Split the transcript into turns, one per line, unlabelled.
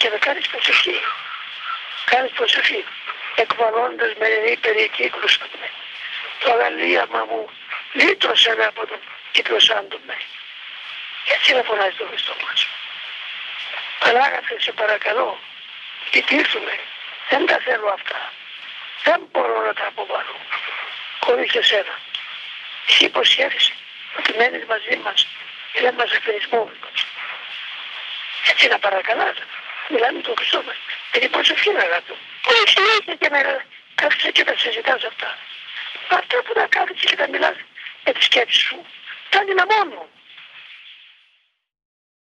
και να κάνεις προσευχή. Κάνεις προσευχή. Εκβαλώντας με περικύκλωσαν με. Το αγαλίαμα μου λύτρωσε με από τον κύκλωσάντο με. Έτσι να φωνάζει το Χριστό μας. Πανάγαθε σε παρακαλώ, κοιτήσουμε. Δεν τα θέλω αυτά. Δεν μπορώ να τα αποβάλω. Χωρίς εσένα. Εσύ υποσχέθησε ότι μένεις μαζί μας και δεν μας αφαιρισμούμε. Έτσι να παρακαλάτε. Μιλάμε τον Χριστό μας. Με την προσευχή να γάτω. Όχι συνέχεια και να κάθεσαι και να αυτά. Αυτά που να κάθεσαι και να μιλάς με τις σκέψεις σου. Φτάνει να μόνο.